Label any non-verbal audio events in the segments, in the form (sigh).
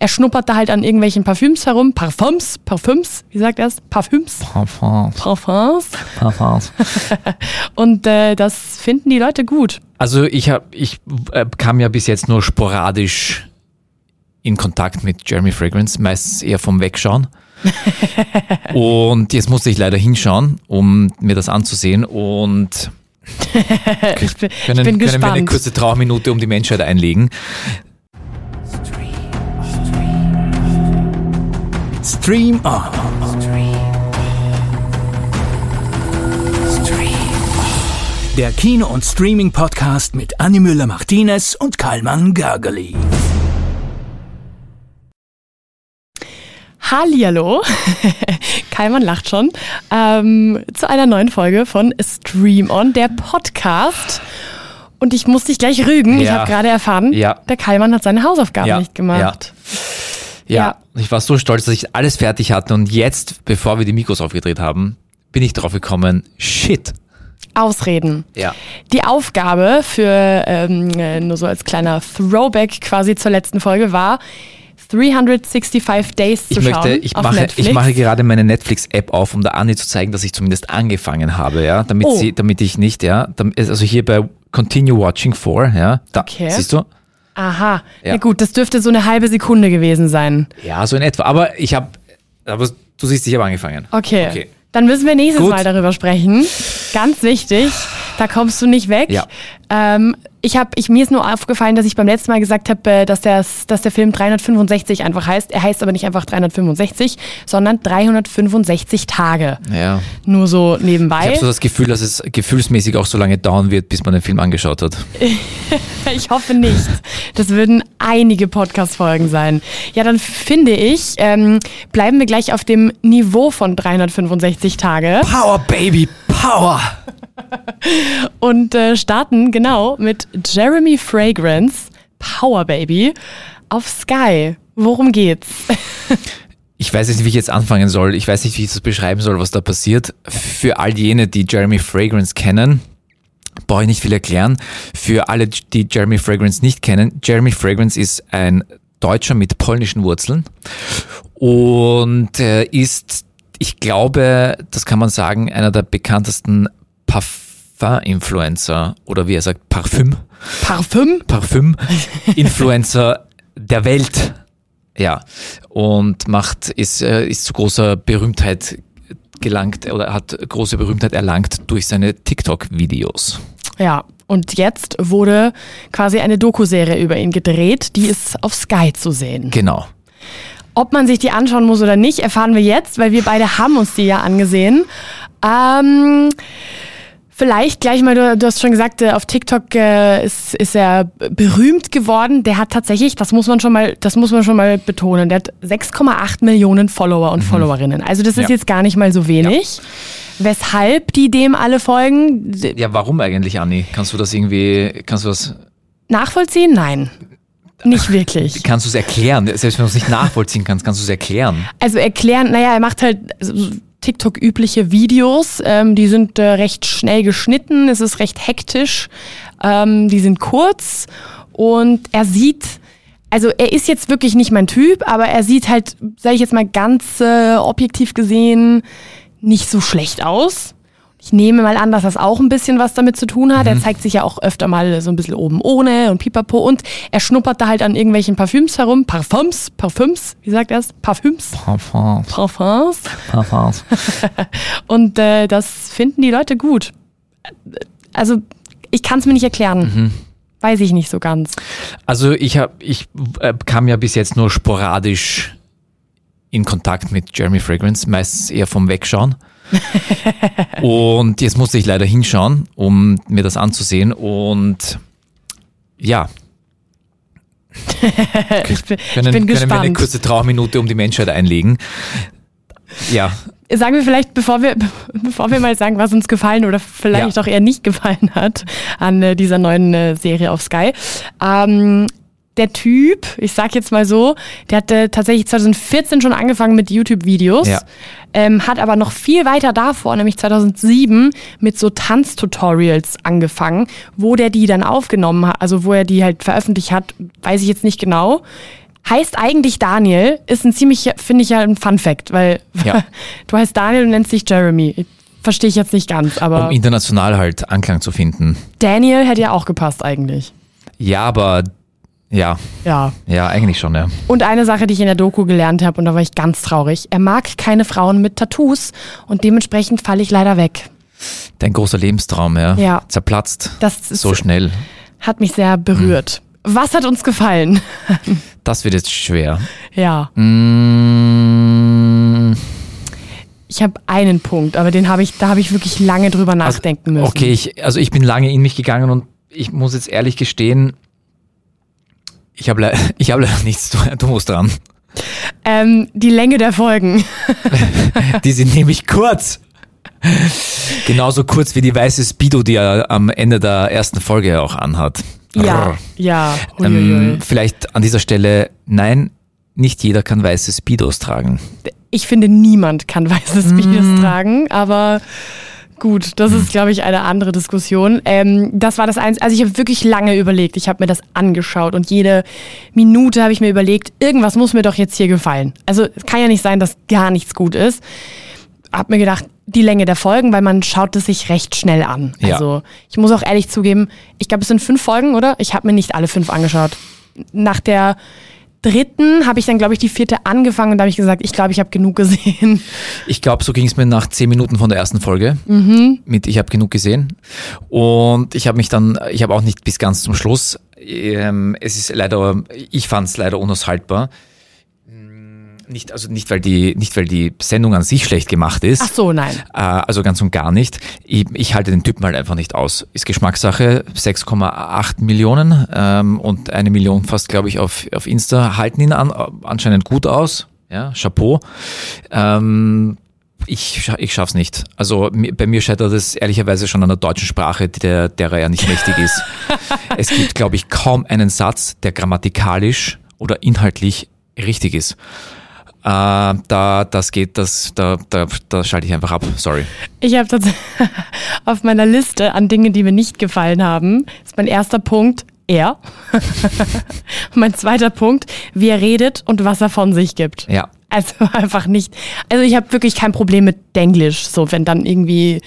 Er schnuppert da halt an irgendwelchen Parfüms herum. Parfums, Parfüms, wie sagt er es? Parfüms. Parfums. Parfums. Parfums. (laughs) Und äh, das finden die Leute gut. Also ich hab, ich äh, kam ja bis jetzt nur sporadisch in Kontakt mit Jeremy Fragrance, meistens eher vom Wegschauen. (laughs) und jetzt musste ich leider hinschauen, um mir das anzusehen. Und (laughs) ich bin, können, ich bin können gespannt. wir eine kurze Trauerminute um die Menschheit einlegen. Stream On. Der Kino- und Streaming-Podcast mit Annie Müller-Martinez und Karlmann Gergely. Hallihallo, (laughs) Kaiman lacht schon, ähm, zu einer neuen Folge von Stream On, der Podcast. Und ich muss dich gleich rügen, ich Ja. habe gerade erfahren, Ja. der Kaiman hat seine Hausaufgaben Ja, nicht gemacht. Ja, Ja. ich war so stolz, dass ich alles fertig hatte und jetzt, bevor wir die Mikros aufgedreht haben, bin ich drauf gekommen, shit. Ausreden. Ja. Die Aufgabe für, ähm, äh, nur so als kleiner Throwback quasi zur letzten Folge war, 365 Days zu Ich möchte, schauen ich auf mache, Netflix. ich mache gerade meine Netflix-App auf, um der Anni zu zeigen, dass ich zumindest angefangen habe, ja, damit Oh. sie, damit ich nicht, ja, also hier bei Continue Watching for, ja, da, Okay. siehst du? Aha, Ja. na gut, das dürfte so eine halbe Sekunde gewesen sein. Ja, so in etwa. Aber ich habe, aber du siehst, ich habe angefangen. Okay. Okay. Dann müssen wir nächstes Gut. Mal darüber sprechen. Ganz wichtig, da kommst du nicht weg. Ja. Ähm, ich habe, ich, mir ist nur aufgefallen, dass ich beim letzten Mal gesagt habe, äh, dass, der, dass der Film 365 einfach heißt. Er heißt aber nicht einfach 365, sondern 365 Tage. Ja. Nur so Ich nebenbei. habe so das Gefühl, dass es gefühlsmäßig auch so lange dauern wird, bis man den Film angeschaut hat. (laughs) Ich hoffe nicht. Das würden einige Podcast-Folgen sein. Ja, dann finde ich, ähm, bleiben wir gleich auf dem Niveau von 365 Tage. Power, Baby, Power! und äh, starten genau mit Jeremy Fragrance, Power Baby, auf Sky. Worum geht's? (laughs) Ich weiß nicht, wie ich jetzt anfangen soll. Ich weiß nicht, wie ich das beschreiben soll, was da passiert. Für all jene, die Jeremy Fragrance kennen, brauche ich nicht viel erklären. Für alle, die Jeremy Fragrance nicht kennen, Jeremy Fragrance ist ein Deutscher mit polnischen Wurzeln und äh, ist, ich glaube, das kann man sagen, einer der bekanntesten Parfum-Influencer oder wie er sagt, Parfüm. Parfüm? Parfüm-Influencer der Welt. Ja. Und macht, ist, äh, ist zu großer Berühmtheit gelangt oder hat große Berühmtheit erlangt durch seine TikTok-Videos. Ja. Und jetzt wurde quasi eine Doku-Serie über ihn gedreht. Die ist auf Sky zu sehen. Genau. Ob man sich die anschauen muss oder nicht, erfahren wir jetzt, weil wir beide haben uns die ja angesehen. Ähm, vielleicht gleich mal, du, du hast schon gesagt, äh, auf TikTok äh, ist, ist er berühmt geworden. Der hat tatsächlich, das muss man schon mal, das muss man schon mal betonen, der hat 6,8 Millionen Follower und Followerinnen. Also das ist Ja. jetzt gar nicht mal so wenig. Weshalb die dem alle folgen? Ja, warum eigentlich, Anni? Kannst du das irgendwie, kannst du das, Nachvollziehen? Nein. Nicht wirklich. kannst du es erklären? Selbst wenn du es nicht nachvollziehen kannst, kannst du es erklären. Also erklären, naja, er macht halt so TikTok-übliche Videos, ähm, die sind äh, recht schnell geschnitten, es ist recht hektisch, ähm, die sind kurz und er sieht, also er ist jetzt wirklich nicht mein Typ, aber er sieht halt, sage ich jetzt mal ganz äh, objektiv gesehen, nicht so schlecht aus. Ich nehme mal an, dass das auch ein bisschen was damit zu tun hat. Er zeigt sich ja auch öfter mal so ein bisschen oben ohne und pipapo und er schnuppert da halt an irgendwelchen Parfüms herum. Parfums, Parfüms, wie sagt er es? Parfüms. Parfums, Parfums. Parfums. (laughs) Und äh, das finden die Leute gut. Also ich kann es mir nicht erklären. Weiß ich nicht so ganz. Also ich habe, ich äh, kam ja bis jetzt nur sporadisch in Kontakt mit Jeremy Fragrance, meistens eher vom Wegschauen. (laughs) und jetzt musste ich leider hinschauen, um mir das anzusehen. Und ja, (laughs) ich bin, können, ich bin können wir eine gespannt. kurze Trauerminute um die Menschheit einlegen. Ja, Sagen wir vielleicht, bevor wir, bevor wir mal sagen, was uns gefallen oder vielleicht Ja. auch eher nicht gefallen hat an äh, dieser neuen äh, Serie auf Sky. Ähm, der Typ, ich sag jetzt mal so, der hatte tatsächlich 2014 schon angefangen mit YouTube-Videos, Ja. ähm, hat aber noch viel weiter davor, nämlich 2007, mit so Tanztutorials angefangen, wo der die dann aufgenommen hat, also wo er die halt veröffentlicht hat, weiß ich jetzt nicht genau. heißt eigentlich Daniel, ist ein ziemlich, finde ich ja ein Fun Fact, weil Ja. (laughs) du heißt Daniel und nennst dich Jeremy. Verstehe ich jetzt nicht ganz, aber Um international halt Anklang zu finden. Daniel hätte ja auch gepasst eigentlich. Ja, aber ja, Ja. ja, eigentlich schon, ja. Und eine Sache, die ich in der Doku gelernt habe, und da war ich ganz traurig. Er mag keine Frauen mit Tattoos und dementsprechend falle ich leider weg. Dein großer Lebenstraum, ja. Ja. Zerplatzt. Das ist, So schnell. hat mich sehr berührt. Was hat uns gefallen? (laughs) Das wird jetzt schwer. Ja, Mm, ich habe einen Punkt, aber den habe ich, da habe ich wirklich lange drüber nachdenken müssen. Okay, ich, also ich bin lange in mich gegangen und ich muss jetzt ehrlich gestehen, ich habe (laughs) ich hab leider nichts, (laughs) du, musst dran. Ähm, die Länge der Folgen. (laughs) Die sind nämlich kurz. Genauso kurz wie die weiße Speedo, die er am Ende der ersten Folge auch anhat. Ja, Rrr. ja. Ähm, vielleicht an dieser Stelle, nein, nicht jeder kann weiße Speedos tragen. Ich finde, niemand kann weißes Videos tragen, aber gut, das ist, glaube ich, eine andere Diskussion. Ähm, das war das eins. Also ich habe wirklich lange überlegt. Ich habe mir das angeschaut und jede Minute habe ich mir überlegt, irgendwas muss mir doch jetzt hier gefallen. Also es kann ja nicht sein, dass gar nichts gut ist. Hab mir gedacht, die Länge der Folgen, weil man schaut es sich recht schnell an. Ja. Also ich muss auch ehrlich zugeben, ich glaube, es sind fünf Folgen, oder? Ich habe mir nicht alle fünf angeschaut. Nach der dritten habe ich dann, glaube ich, die vierte angefangen und da habe ich gesagt, ich glaube, ich habe genug gesehen. Ich glaube, so ging es mir nach zehn Minuten von der ersten Folge. Mhm. Mit Ich habe genug gesehen. Und ich habe mich dann, ich habe auch nicht bis ganz zum Schluss. Ähm, es ist leider, ich fand es leider unaushaltbar. Nicht, also nicht, weil die, nicht, weil die Sendung an sich schlecht gemacht ist. Ach so, nein. Äh, also ganz und gar nicht. Ich, ich halte den Typen halt einfach nicht aus. Ist Geschmackssache. 6,8 Millionen ähm, und eine Million fast, glaube ich, auf, auf Insta halten ihn an, anscheinend gut aus. Ja, Chapeau. Ähm, ich, ich schaff's nicht. Also bei mir scheitert es ehrlicherweise schon an der deutschen Sprache, der, der er ja nicht mächtig ist. (laughs) es gibt, glaube ich, kaum einen Satz, der grammatikalisch oder inhaltlich richtig ist. Äh, da, das geht, das, da, da, da schalte ich einfach ab. Sorry. Ich habe tatsächlich (laughs) auf meiner Liste an Dingen, die mir nicht gefallen haben, ist mein erster Punkt er. (laughs) mein zweiter Punkt, wie er redet und was er von sich gibt. Ja. Also (laughs) einfach nicht. Also ich habe wirklich kein Problem mit Denglisch, so wenn dann irgendwie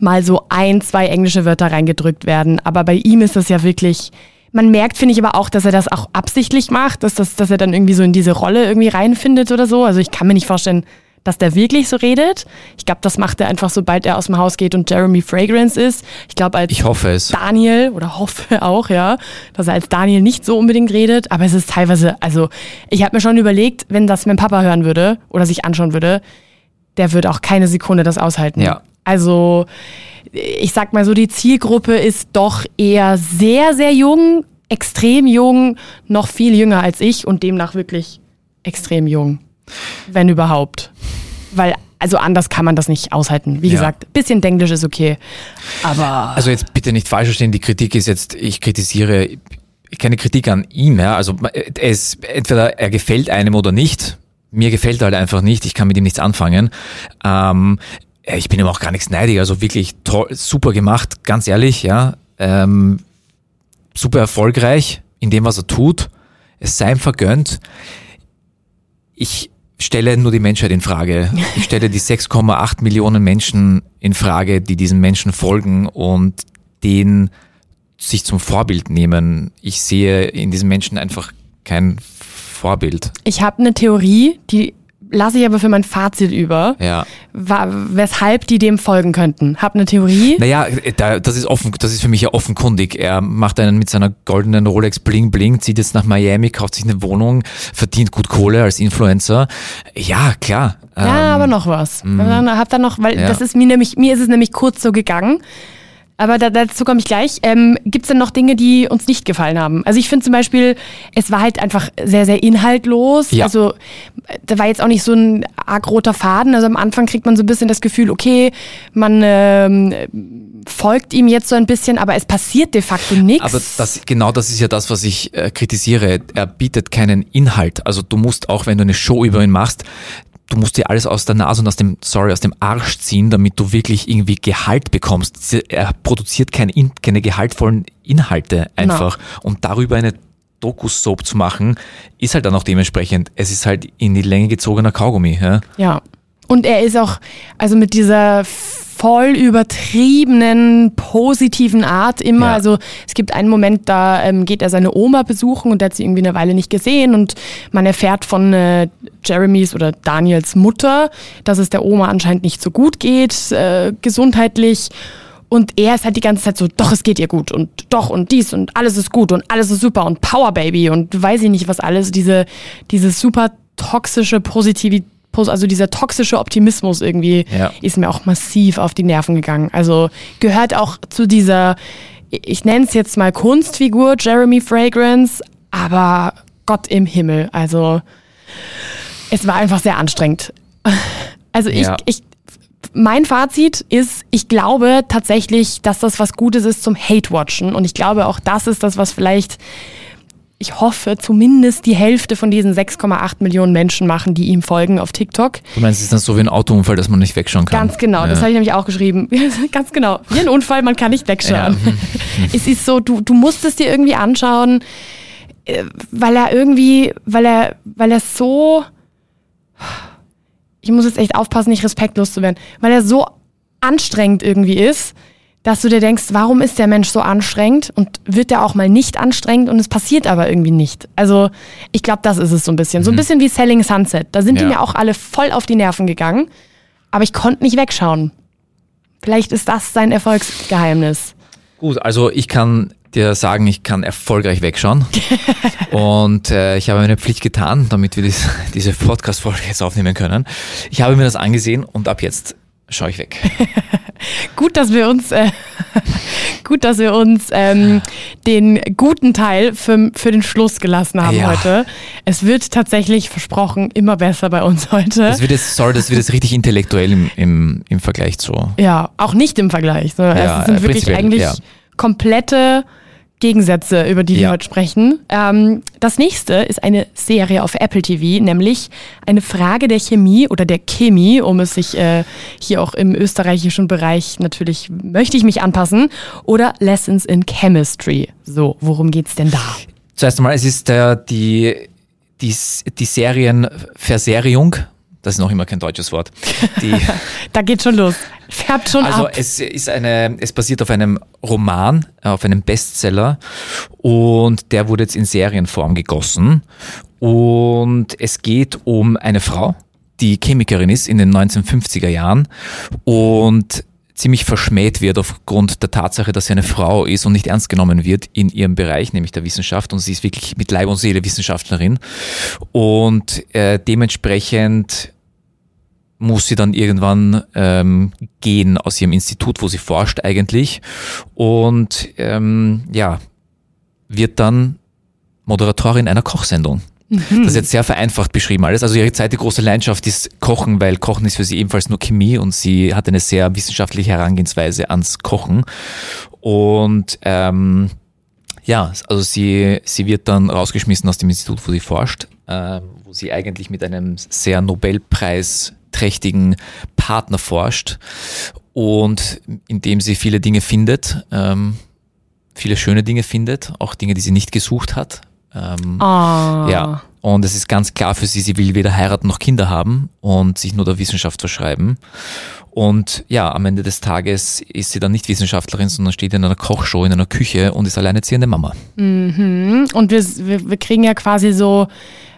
mal so ein, zwei englische Wörter reingedrückt werden. Aber bei ihm ist das ja wirklich. Man merkt, finde ich aber auch, dass er das auch absichtlich macht, dass, das, dass er dann irgendwie so in diese Rolle irgendwie reinfindet oder so. Also ich kann mir nicht vorstellen, dass der wirklich so redet. Ich glaube, das macht er einfach, sobald er aus dem Haus geht und Jeremy Fragrance ist. Ich glaube, als Ich hoffe es. Daniel oder hoffe (laughs) auch, ja, dass er als Daniel nicht so unbedingt redet, aber es ist teilweise, also ich habe mir schon überlegt, wenn das mein Papa hören würde oder sich anschauen würde, der würde auch keine Sekunde das aushalten. Ja. Also ich sag mal so, die Zielgruppe ist doch eher sehr, sehr jung, extrem jung, noch viel jünger als ich und demnach wirklich extrem jung, wenn überhaupt. Weil, also anders kann man das nicht aushalten. Wie Ja. gesagt, bisschen Denglisch ist okay, aber... Also jetzt bitte nicht falsch verstehen, die Kritik ist jetzt, ich kritisiere keine Kritik an ihm, ja. Also es entweder er gefällt einem oder nicht. Mir gefällt er halt einfach nicht, ich kann mit ihm nichts anfangen. Ähm, ich bin ihm auch gar nichts neidig, also wirklich toll, super gemacht, ganz ehrlich, ja. Ähm, super erfolgreich in dem, was er tut. Es sei ihm vergönnt. Ich stelle nur die Menschheit in Frage. Ich stelle die (laughs) 6,8 Millionen Menschen in Frage, die diesen Menschen folgen und den sich zum Vorbild nehmen. Ich sehe in diesen Menschen einfach kein Vorbild. Ich habe eine Theorie, die lasse ich aber für mein Fazit über, Ja. weshalb die dem folgen könnten. Hab eine Theorie. Naja, da, das ist offen, das ist für mich ja offenkundig. Er macht einen mit seiner goldenen Rolex Bling Bling, zieht jetzt nach Miami, kauft sich eine Wohnung, verdient gut Kohle als Influencer. Ja, klar. Ja, Ähm, aber noch was. Dann hab da noch, weil Ja. das ist mir nämlich, mir ist es nämlich kurz so gegangen. Aber da, dazu komme ich gleich. Ähm, Gibt es denn noch Dinge, die uns nicht gefallen haben? Also ich finde zum Beispiel, es war halt einfach sehr, sehr inhaltlos. Ja. Also da war jetzt auch nicht so ein arg roter Faden. Also am Anfang kriegt man so ein bisschen das Gefühl, okay, man ähm, folgt ihm jetzt so ein bisschen, aber es passiert de facto nichts. Aber das, genau das ist ja das, was ich äh, kritisiere. Er bietet keinen Inhalt. Also du musst auch, wenn du eine Show über ihn machst, du musst dir alles aus der Nase und aus dem, sorry, aus dem Arsch ziehen, damit du wirklich irgendwie Gehalt bekommst. Er produziert kein, In- keine gehaltvollen Inhalte einfach. Und darüber eine Doku-Soap zu machen, ist halt dann auch dementsprechend, es ist halt in die Länge gezogener Kaugummi. Ja? Ja. Und er ist auch, also mit dieser voll übertriebenen, positiven Art immer. Ja. Also es gibt einen Moment, da ähm, geht er seine Oma besuchen und der hat sie irgendwie eine Weile nicht gesehen und man erfährt von äh, Jeremys oder Daniels Mutter, dass es der Oma anscheinend nicht so gut geht, äh, gesundheitlich. Und er ist halt die ganze Zeit so, doch, es geht ihr gut und doch und dies und alles ist gut und alles ist super und Power Baby und weiß ich nicht was alles. Diese, diese super toxische Positivität, also dieser toxische Optimismus irgendwie Ja. ist mir auch massiv auf die Nerven gegangen. Also gehört auch zu dieser, ich nenne es jetzt mal Kunstfigur Jeremy Fragrance, aber Gott im Himmel. Also es war einfach sehr anstrengend. Also ich, Ja. ich mein Fazit ist, ich glaube tatsächlich, dass das was Gutes ist zum Hate-Watchen. Und ich glaube auch, das ist das, was vielleicht, ich hoffe, zumindest die Hälfte von diesen 6,8 Millionen Menschen machen, die ihm folgen auf TikTok. Du meinst, es ist dann so wie ein Autounfall, dass man nicht wegschauen kann? Ganz genau, das Ja. habe ich nämlich auch geschrieben. (laughs) Ganz genau. Wie ein Unfall, man kann nicht wegschauen. Ja. (laughs) es ist so, du, du musst es dir irgendwie anschauen, äh, weil er irgendwie, weil er, weil er so, ich muss jetzt echt aufpassen, nicht respektlos zu werden, weil er so anstrengend irgendwie ist, dass du dir denkst, warum ist der Mensch so anstrengend und wird er auch mal nicht anstrengend und es passiert aber irgendwie nicht. Also ich glaube, das ist es so ein bisschen. So ein bisschen wie Selling Sunset. Da sind die Mhm. Ja. mir auch alle voll auf die Nerven gegangen, aber ich konnte nicht wegschauen. Vielleicht ist das sein Erfolgsgeheimnis. Gut, also ich kann dir sagen, ich kann erfolgreich wegschauen. (laughs) Und äh, ich habe meine Pflicht getan, damit wir dies, diese Podcast-Folge jetzt aufnehmen können. Ich habe mir das angesehen und ab jetzt schaue ich weg. (laughs) Gut, dass wir uns, äh, (laughs) gut, dass wir uns ähm, den guten Teil für, für den Schluss gelassen haben Ja. heute. Es wird tatsächlich versprochen immer besser bei uns heute. Das wird jetzt, sorry, das wird jetzt richtig intellektuell im, im, im Vergleich zu. Ja, auch nicht im Vergleich. Ja, es sind äh, wirklich eigentlich ja. komplette Gegensätze, über die wir Ja. heute sprechen. Ähm, das nächste ist eine Serie auf Apple TV, nämlich eine Frage der Chemie oder der Chemie, um es sich äh, hier auch im österreichischen Bereich natürlich möchte ich mich anpassen, oder Lessons in Chemistry. So, worum geht's denn da? Zuerst einmal, es ist äh, die, die, die Serienverseriung. Das ist noch immer kein deutsches Wort. (laughs) Da geht schon los. Färbt schon Also ab. es ist eine, es basiert auf einem Roman, äh, auf einem Bestseller und der wurde jetzt in Serienform gegossen. Und es geht um eine Frau, die Chemikerin ist in den 1950er Jahren und ziemlich verschmäht wird aufgrund der Tatsache, dass sie eine Frau ist und nicht ernst genommen wird in ihrem Bereich, nämlich der Wissenschaft. Und sie ist wirklich mit Leib und Seele Wissenschaftlerin. Und äh, dementsprechend muss sie dann irgendwann ähm, gehen aus ihrem Institut, wo sie forscht eigentlich. Und ähm, ja, wird dann Moderatorin einer Kochsendung. Das ist jetzt sehr vereinfacht beschrieben alles. Also ihre zweite große Leidenschaft ist Kochen, weil Kochen ist für sie ebenfalls nur Chemie und sie hat eine sehr wissenschaftliche Herangehensweise ans Kochen. Und ähm, ja, also sie, sie wird dann rausgeschmissen aus dem Institut, wo sie forscht, ähm, wo sie eigentlich mit einem sehr Nobelpreisträchtigen Partner forscht und indem sie viele Dinge findet, ähm, viele schöne Dinge findet, auch Dinge, die sie nicht gesucht hat. Ähm, Ah. ja, und es ist ganz klar für sie, sie will weder heiraten noch Kinder haben und sich nur der Wissenschaft verschreiben. Und ja, am Ende des Tages ist sie dann nicht Wissenschaftlerin, sondern steht in einer Kochshow in einer Küche und ist alleinerziehende Mama. Und wir, wir, wir kriegen ja quasi so,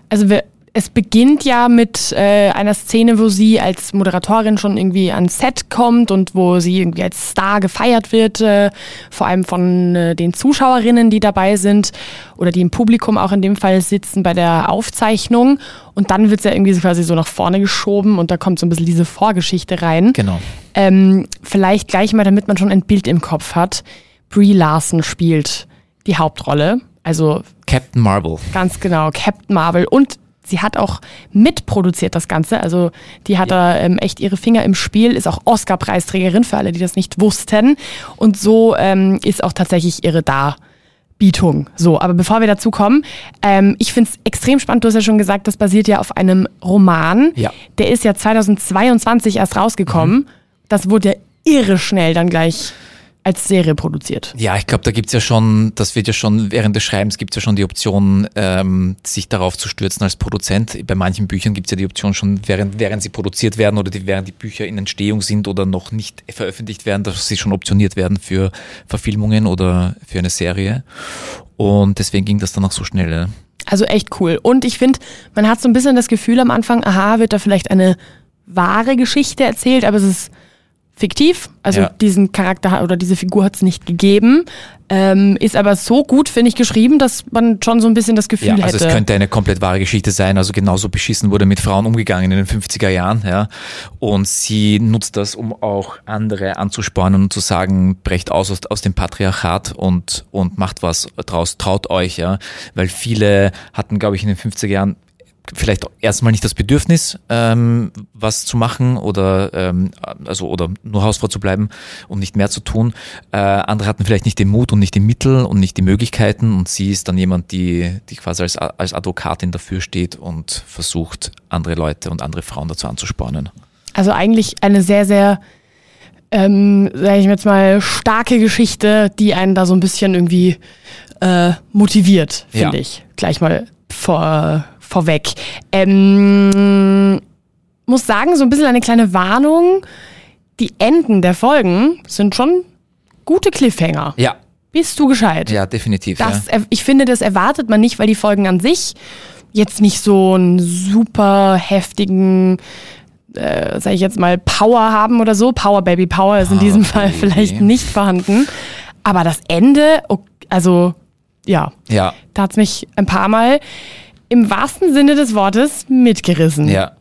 also wir, es beginnt ja mit äh, einer Szene, wo sie als Moderatorin schon irgendwie ans Set kommt und wo sie irgendwie als Star gefeiert wird, äh, vor allem von äh, den Zuschauerinnen, die dabei sind oder die im Publikum auch in dem Fall sitzen bei der Aufzeichnung. Und dann wird sie ja irgendwie so quasi so nach vorne geschoben und da kommt so ein bisschen diese Vorgeschichte rein. Genau. Ähm, vielleicht gleich mal, damit man schon ein Bild im Kopf hat. Brie Larson spielt die Hauptrolle. Also Captain Marvel. ganz genau, Captain Marvel. Und sie hat auch mitproduziert das Ganze. Also die hat da ähm, echt ihre Finger im Spiel, ist auch Oscar-Preisträgerin für alle, die das nicht wussten. Und so ähm, ist auch tatsächlich ihre Darbietung. So, aber bevor wir dazu kommen, ähm, ich finde es extrem spannend. Du hast ja schon gesagt, das basiert ja auf einem Roman. Ja. Der ist ja 2022 erst rausgekommen. Das wurde ja irre schnell dann gleich als Serie produziert. Ja, ich glaube, da gibt's ja schon, das wird ja schon, während des Schreibens gibt's ja schon die Option, ähm, sich darauf zu stürzen als Produzent. Bei manchen Büchern gibt's ja die Option schon, während, während sie produziert werden oder die, während die Bücher in Entstehung sind oder noch nicht veröffentlicht werden, dass sie schon optioniert werden für Verfilmungen oder für eine Serie. Und deswegen ging das dann auch so schnell. Ja. Also echt cool. Und ich finde, man hat so ein bisschen das Gefühl am Anfang, aha, wird da vielleicht eine wahre Geschichte erzählt, aber es ist fiktiv. Also Ja. diesen Charakter oder diese Figur hat es nicht gegeben. Ähm, ist aber so gut, finde ich, geschrieben, dass man schon so ein bisschen das Gefühl Ja, also hätte. es könnte eine komplett wahre Geschichte sein. Also genauso beschissen wurde mit Frauen umgegangen in den 50er Jahren. Ja. Und sie nutzt das, um auch andere anzuspornen und zu sagen, brecht aus aus, aus dem Patriarchat und, und macht was draus, traut euch. Ja. Weil viele hatten, glaube ich, in den 50er Jahren vielleicht erstmal nicht das Bedürfnis, ähm, was zu machen oder ähm, also oder nur Hausfrau zu bleiben und nicht mehr zu tun. Äh, andere hatten vielleicht nicht den Mut und nicht die Mittel und nicht die Möglichkeiten und sie ist dann jemand, die, die quasi als, als Advokatin dafür steht und versucht, andere Leute und andere Frauen dazu anzuspornen. Also eigentlich eine sehr, sehr, ähm, sage ich jetzt mal, starke Geschichte, die einen da so ein bisschen irgendwie äh, motiviert, finde Ja. ich. Gleich mal vor, vorweg. Ähm, muss sagen, so ein bisschen eine kleine Warnung. Die Enden der Folgen sind schon gute Cliffhanger. Ja, Bist du gescheit? ja, definitiv. Das, ja. ich finde, das erwartet man nicht, weil die Folgen an sich jetzt nicht so einen super heftigen, äh, sag ich jetzt mal, Power haben oder so. Power Baby Power ist in diesem Fall Baby. vielleicht nicht vorhanden. Aber das Ende, also ja, ja, da hat's mich ein paar Mal im wahrsten Sinne des Wortes mitgerissen. ja.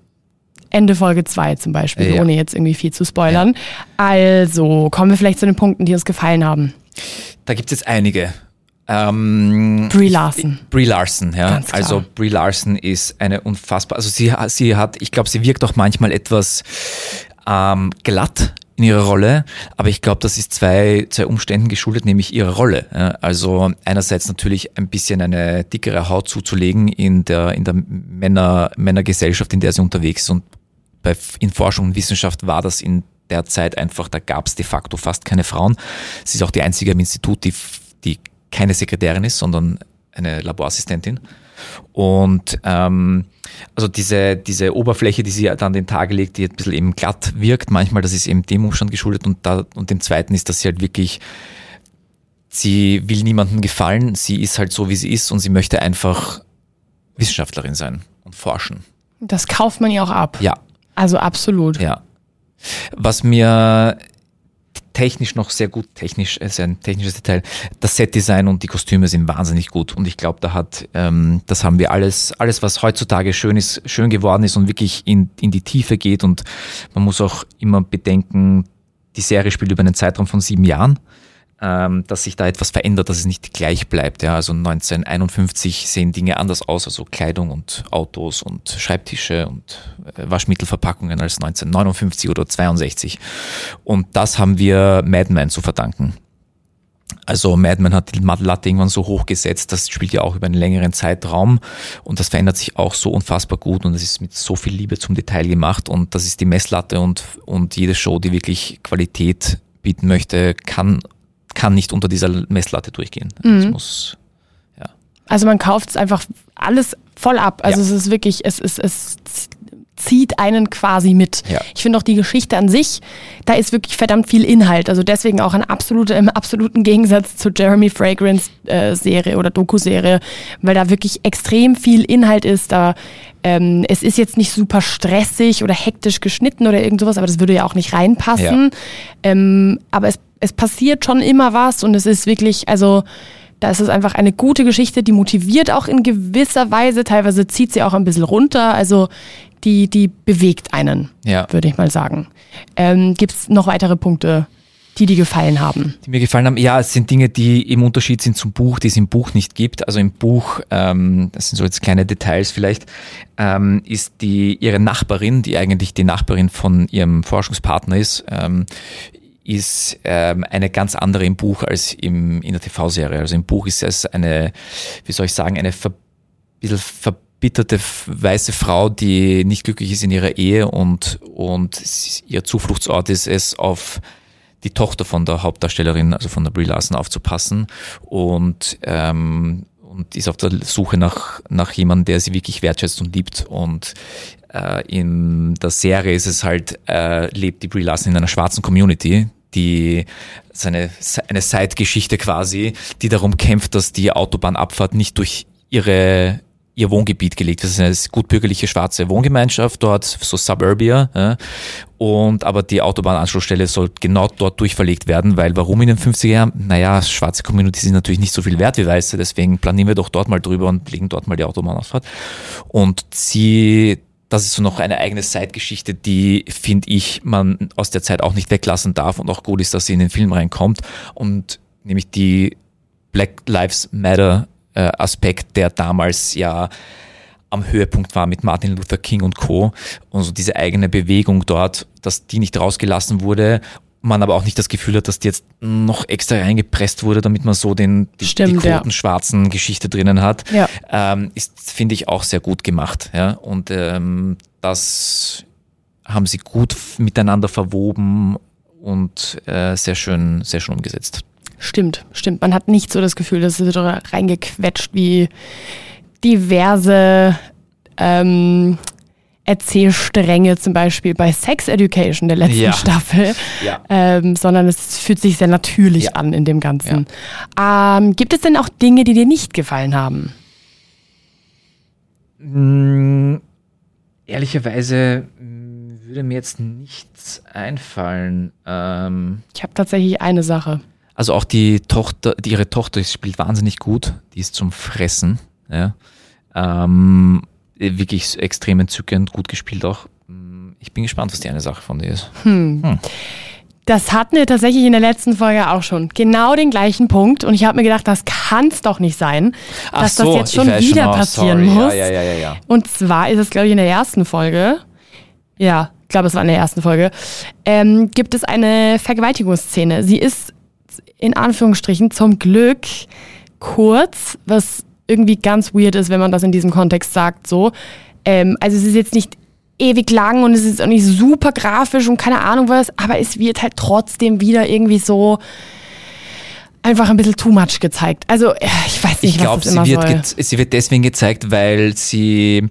Ende Folge 2 zum Beispiel, Ja. ohne jetzt irgendwie viel zu spoilern. Also kommen wir vielleicht zu den Punkten, die uns gefallen haben. Da gibt's jetzt einige. Ähm, Brie Larson. Brie Larson, ja. Ganz klar. Also Brie Larson ist eine unfassbar, also sie, sie hat, ich glaube, sie wirkt auch manchmal etwas ähm, glatt in ihrer Rolle, aber ich glaube, das ist zwei, zwei Umständen geschuldet, nämlich ihrer Rolle. Also einerseits natürlich ein bisschen eine dickere Haut zuzulegen in der, in der Männer, Männergesellschaft, in der sie unterwegs ist und bei, in Forschung und Wissenschaft war das in der Zeit einfach, da gab es de facto fast keine Frauen. Sie ist auch die einzige im Institut, die, die keine Sekretärin ist, sondern eine Laborassistentin. Und ähm, also diese, diese Oberfläche, die sie dann an den Tag legt, die ein bisschen eben glatt wirkt, manchmal, das ist eben dem Umstand geschuldet und, da, und dem zweiten ist, dass sie halt wirklich, sie will niemandem gefallen, sie ist halt so, wie sie ist und sie möchte einfach Wissenschaftlerin sein und forschen. Das kauft man ja auch ab. Ja, Also absolut. ja. Was mir technisch noch sehr gut, technisch ist ein technisches Detail, das Setdesign und die Kostüme sind wahnsinnig gut und ich glaube, da hat, ähm, das haben wir alles, alles was heutzutage schön ist, schön geworden ist und wirklich in, in die Tiefe geht und man muss auch immer bedenken, die Serie spielt über einen Zeitraum von sieben Jahren dass sich da etwas verändert, dass es nicht gleich bleibt. Ja, also 1951 sehen Dinge anders aus, also Kleidung und Autos und Schreibtische und äh, Waschmittelverpackungen als 1959 oder 62. Und das haben wir Mad Men zu verdanken. Also Mad Men hat die Latte irgendwann so hoch gesetzt, das spielt ja auch über einen längeren Zeitraum und das verändert sich auch so unfassbar gut und es ist mit so viel Liebe zum Detail gemacht und das ist die Messlatte und, und jede Show, die wirklich Qualität bieten möchte, kann, kann nicht unter dieser Messlatte durchgehen. Es muss, Also man kauft es einfach alles voll ab. Also Ja. es ist wirklich, es ist, es zieht einen quasi mit. Ja. Ich finde auch die Geschichte an sich, da ist wirklich verdammt viel Inhalt. Also deswegen auch ein absoluter, im absoluten Gegensatz zur Jeremy Fragrance äh, Serie oder Doku-Serie, weil da wirklich extrem viel Inhalt ist. Da ähm, es ist jetzt nicht super stressig oder hektisch geschnitten oder irgend sowas, aber das würde ja auch nicht reinpassen. Ähm, aber es, es passiert schon immer was und es ist wirklich, also da ist es einfach eine gute Geschichte, die motiviert auch in gewisser Weise, teilweise zieht sie auch ein bisschen runter, also die, die bewegt einen, Ja. würde ich mal sagen. Ähm, Gibt es noch weitere Punkte, die dir gefallen haben? die mir gefallen haben. Ja, es sind Dinge, die im Unterschied sind zum Buch, die es im Buch nicht gibt. Also im Buch, ähm, das sind so jetzt kleine Details vielleicht, ähm, ist die ihre Nachbarin, die eigentlich die Nachbarin von ihrem Forschungspartner ist, ähm, ist ähm, eine ganz andere im Buch als im, in der TV-Serie. Also im Buch ist es eine, wie soll ich sagen, eine ver bisschen verbitterte weiße Frau, die nicht glücklich ist in ihrer Ehe und, und ihr Zufluchtsort ist es, auf die Tochter von der Hauptdarstellerin, also von der Brie Larson, aufzupassen und ähm, und ist auf der Suche nach, nach jemandem, der sie wirklich wertschätzt und liebt. Und äh, in der Serie ist es halt, äh, lebt die Brie Larson in einer schwarzen Community, die seine eine Side-Geschichte quasi, die darum kämpft, dass die Autobahnabfahrt nicht durch ihre ihr Wohngebiet gelegt. Das ist eine gutbürgerliche schwarze Wohngemeinschaft dort, so Suburbia. Ja. Und aber die Autobahnanschlussstelle soll genau dort durchverlegt werden, weil warum in den 50er Jahren? Naja, schwarze Communities sind natürlich nicht so viel wert wie weiße, deswegen planieren wir doch dort mal drüber und legen dort mal die Autobahnausfahrt. Und sie das ist so noch eine eigene Zeitgeschichte, die, finde ich, man aus der Zeit auch nicht weglassen darf und auch gut ist, dass sie in den Film reinkommt. Und nämlich die Black Lives Matter äh, Aspekt, der damals ja am Höhepunkt war mit Martin Luther King und Co. Und so diese eigene Bewegung dort, dass die nicht rausgelassen wurde man aber auch nicht das Gefühl hat, dass die jetzt noch extra reingepresst wurde, damit man so den, die, Stimmt, die quotenschwarzen ja. Geschichte drinnen hat, ja. ähm, ist, finde ich, auch sehr gut gemacht. Ja? Und ähm, das haben sie gut miteinander verwoben und äh, sehr schön, sehr schön umgesetzt. Stimmt, stimmt. Man hat nicht so das Gefühl, dass es da reingequetscht wie diverse ähm, Erzählstränge, zum Beispiel bei Sex Education der letzten ja. Staffel, ja. Ähm, sondern es fühlt sich sehr natürlich ja. an in dem Ganzen. Ähm, gibt es denn auch Dinge, die dir nicht gefallen haben? Mm, ehrlicherweise mm, würde mir jetzt nichts einfallen. Ähm, ich habe tatsächlich eine Sache. Also auch die Tochter, die, ihre Tochter spielt wahnsinnig gut. Die ist zum Fressen. Ja. Ähm, wirklich extrem entzückend, gut gespielt auch. Mm, ich bin gespannt, was die eine Sache von dir ist. Hm. Hm. Das hatten wir tatsächlich in der letzten Folge auch schon. Genau den gleichen Punkt. Und ich habe mir gedacht, das kann es doch nicht sein, dass so, das jetzt schon wieder schon passieren sorry. muss. Ja, ja, ja, ja, Und zwar ist es, glaube ich, in der ersten Folge. Ja, ich glaube, es war in der ersten Folge. Ähm, gibt es eine Vergewaltigungsszene. Sie ist in Anführungsstrichen zum Glück kurz, was irgendwie ganz weird ist, wenn man das in diesem Kontext sagt. So, ähm, also es ist jetzt nicht ewig lang und es ist auch nicht super grafisch und keine Ahnung was, aber es wird halt trotzdem wieder irgendwie so einfach ein bisschen too much gezeigt. Also ich weiß nicht, ich glaub, was das immer sie wird soll. Sie wird deswegen gezeigt, weil sie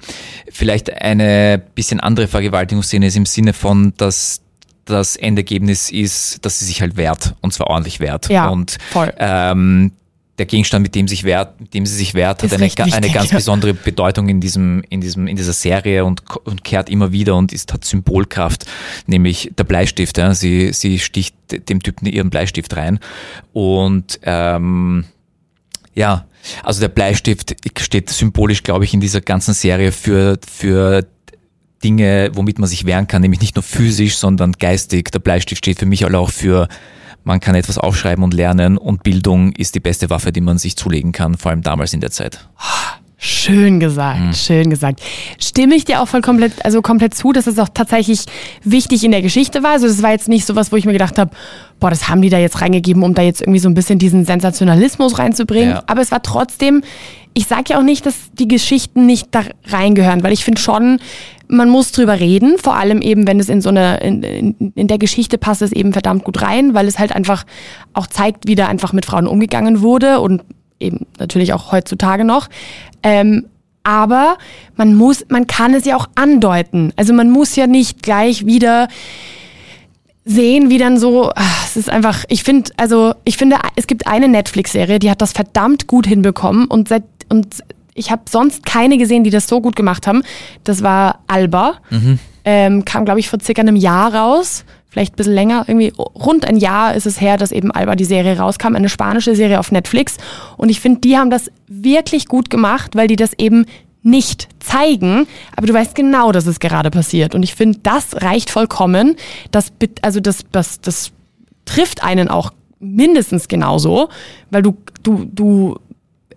vielleicht eine bisschen andere Vergewaltigungsszene ist im Sinne von, dass das Endergebnis ist, dass sie sich halt wehrt und zwar ordentlich wehrt. Ja, und voll. Ähm, der Gegenstand, mit dem, sich wehrt, mit dem sie sich wehrt, hat eine, eine ganz (laughs) besondere Bedeutung in, diesem, in, diesem, in dieser Serie und, und kehrt immer wieder und ist, hat Symbolkraft, nämlich der Bleistift. Ja. Sie, sie sticht dem Typen ihren Bleistift rein. Und ähm, ja, also der Bleistift steht symbolisch, glaube ich, in dieser ganzen Serie für, für Dinge, womit man sich wehren kann, nämlich nicht nur physisch, sondern geistig. Der Bleistift steht für mich auch für man kann etwas aufschreiben und lernen und Bildung ist die beste Waffe, die man sich zulegen kann, vor allem damals in der Zeit. Schön gesagt, mhm. schön gesagt. Stimme ich dir auch voll komplett, also komplett zu, dass es auch tatsächlich wichtig in der Geschichte war. Also das war jetzt nicht so was, wo ich mir gedacht habe, boah, das haben die da jetzt reingegeben, um da jetzt irgendwie so ein bisschen diesen Sensationalismus reinzubringen. Ja. Aber es war trotzdem, ich sage ja auch nicht, dass die Geschichten nicht da reingehören, weil ich finde schon, man muss drüber reden, vor allem eben, wenn es in so eine, in, in, in, der Geschichte passt es eben verdammt gut rein, weil es halt einfach auch zeigt, wie da einfach mit Frauen umgegangen wurde und eben natürlich auch heutzutage noch. Ähm, aber man muss, man kann es ja auch andeuten. Also man muss ja nicht gleich wieder sehen, wie dann so, ach, es ist einfach, ich finde, also ich finde, es gibt eine Netflix-Serie, die hat das verdammt gut hinbekommen und seit und ich habe sonst keine gesehen, die das so gut gemacht haben. Das war Alba. Mhm. Ähm, kam, glaube ich, vor circa einem Jahr raus. Vielleicht ein bisschen länger. Irgendwie rund ein Jahr ist es her, dass eben Alba die Serie rauskam. Eine spanische Serie auf Netflix. Und ich finde, die haben das wirklich gut gemacht, weil die das eben nicht zeigen, aber du weißt genau, dass es gerade passiert. Und ich finde, das reicht vollkommen. Das, also das, das, das trifft einen auch mindestens genauso, weil du, du, du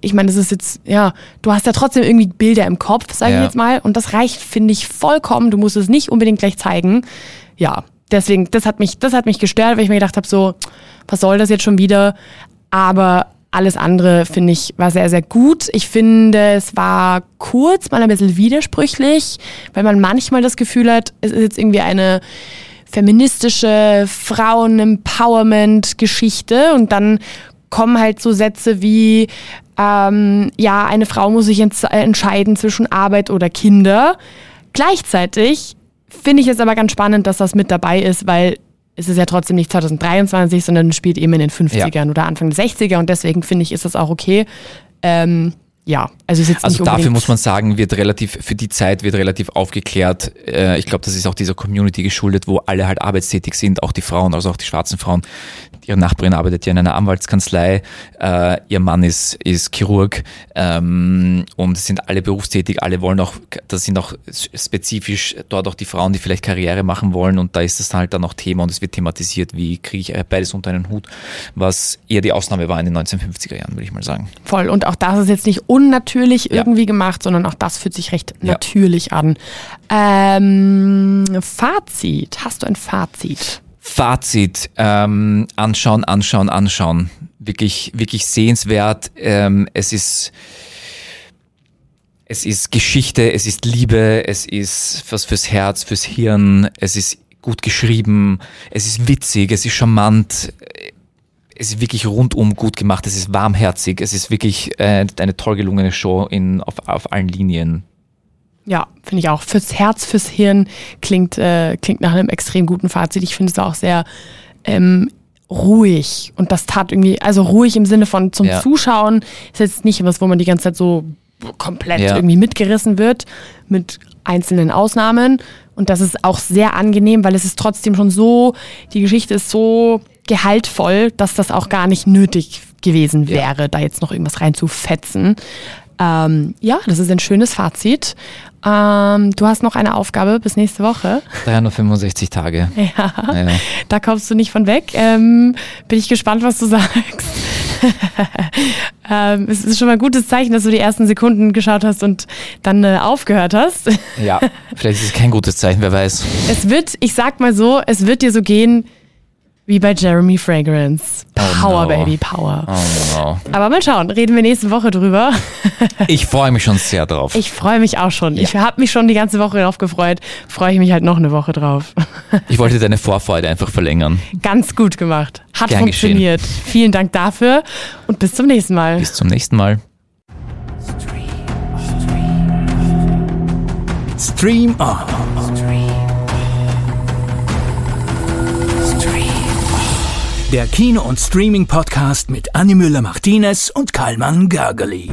ich meine, das ist jetzt, ja, du hast ja trotzdem irgendwie Bilder im Kopf, sage ja. ich jetzt mal. Und das reicht, finde ich, vollkommen. Du musst es nicht unbedingt gleich zeigen. Ja, deswegen, das hat mich, das hat mich gestört, weil ich mir gedacht habe, so, was soll das jetzt schon wieder? Aber alles andere, finde ich, war sehr, sehr gut. Ich finde, es war kurz mal ein bisschen widersprüchlich, weil man manchmal das Gefühl hat, es ist jetzt irgendwie eine feministische Frauen-Empowerment-Geschichte und dann kommen halt so Sätze wie, ähm, ja, eine Frau muss sich entscheiden zwischen Arbeit oder Kinder. Gleichzeitig finde ich es aber ganz spannend, dass das mit dabei ist, weil es ist ja trotzdem nicht 2023, sondern spielt eben in den 50ern ja. oder Anfang der 60er und deswegen finde ich, ist das auch okay. Ähm, ja, also ist jetzt Also dafür muss man sagen, wird relativ, für die Zeit wird relativ aufgeklärt. Äh, ich glaube, das ist auch dieser Community geschuldet, wo alle halt arbeitstätig sind, auch die Frauen, also auch die schwarzen Frauen. Ihre Nachbarin arbeitet ja in einer Anwaltskanzlei, äh, ihr Mann ist, ist Chirurg ähm, und sind alle berufstätig, alle wollen auch, das sind auch spezifisch dort auch die Frauen, die vielleicht Karriere machen wollen und da ist das halt dann auch Thema und es wird thematisiert, wie kriege ich beides unter einen Hut, was eher die Ausnahme war in den 1950er Jahren, würde ich mal sagen. Voll und auch das ist jetzt nicht unnatürlich ja. irgendwie gemacht, sondern auch das fühlt sich recht ja. natürlich an. Ähm, Fazit, hast du ein Fazit? Fazit, ähm, anschauen, anschauen, anschauen. Wirklich, wirklich sehenswert. Ähm, es ist, es ist Geschichte, es ist Liebe, es ist was fürs Herz, fürs Hirn, es ist gut geschrieben, es ist witzig, es ist charmant, es ist wirklich rundum gut gemacht, es ist warmherzig, es ist wirklich äh, eine toll gelungene Show in, auf, auf allen Linien. Ja, finde ich auch. Fürs Herz, fürs Hirn klingt, äh, klingt nach einem extrem guten Fazit. Ich finde es auch sehr ähm, ruhig. Und das tat irgendwie, also ruhig im Sinne von zum ja. Zuschauen, ist jetzt nicht was, wo man die ganze Zeit so komplett ja. irgendwie mitgerissen wird, mit einzelnen Ausnahmen. Und das ist auch sehr angenehm, weil es ist trotzdem schon so, die Geschichte ist so gehaltvoll, dass das auch gar nicht nötig gewesen wäre, ja. da jetzt noch irgendwas reinzufetzen. Ähm, ja, das ist ein schönes Fazit. Ähm, du hast noch eine Aufgabe bis nächste Woche. 365 Tage. (laughs) Ja, ja. da kommst du nicht von weg. Ähm, bin ich gespannt, was du sagst. (laughs) ähm, es ist schon mal ein gutes Zeichen, dass du die ersten Sekunden geschaut hast und dann äh, aufgehört hast. ja, vielleicht ist es kein gutes Zeichen, wer weiß. Es wird, ich sag mal so, es wird dir so gehen, wie bei Jeremy Fragrance. Power, oh no. Baby, Power. Oh no. Aber mal schauen, reden wir nächste Woche drüber. (laughs) ich freue mich schon sehr drauf. Ich freue mich auch schon. Ja. Ich habe mich schon die ganze Woche drauf gefreut. Freue ich mich halt noch eine Woche drauf. ich wollte deine Vorfreude einfach verlängern. Ganz gut gemacht. Hat Gern funktioniert. Geschehen. Vielen Dank dafür und bis zum nächsten Mal. Bis zum nächsten Mal. Stream on. Der Kino- und Streaming-Podcast mit Annie Müller-Martinez und Karlmann Gergely.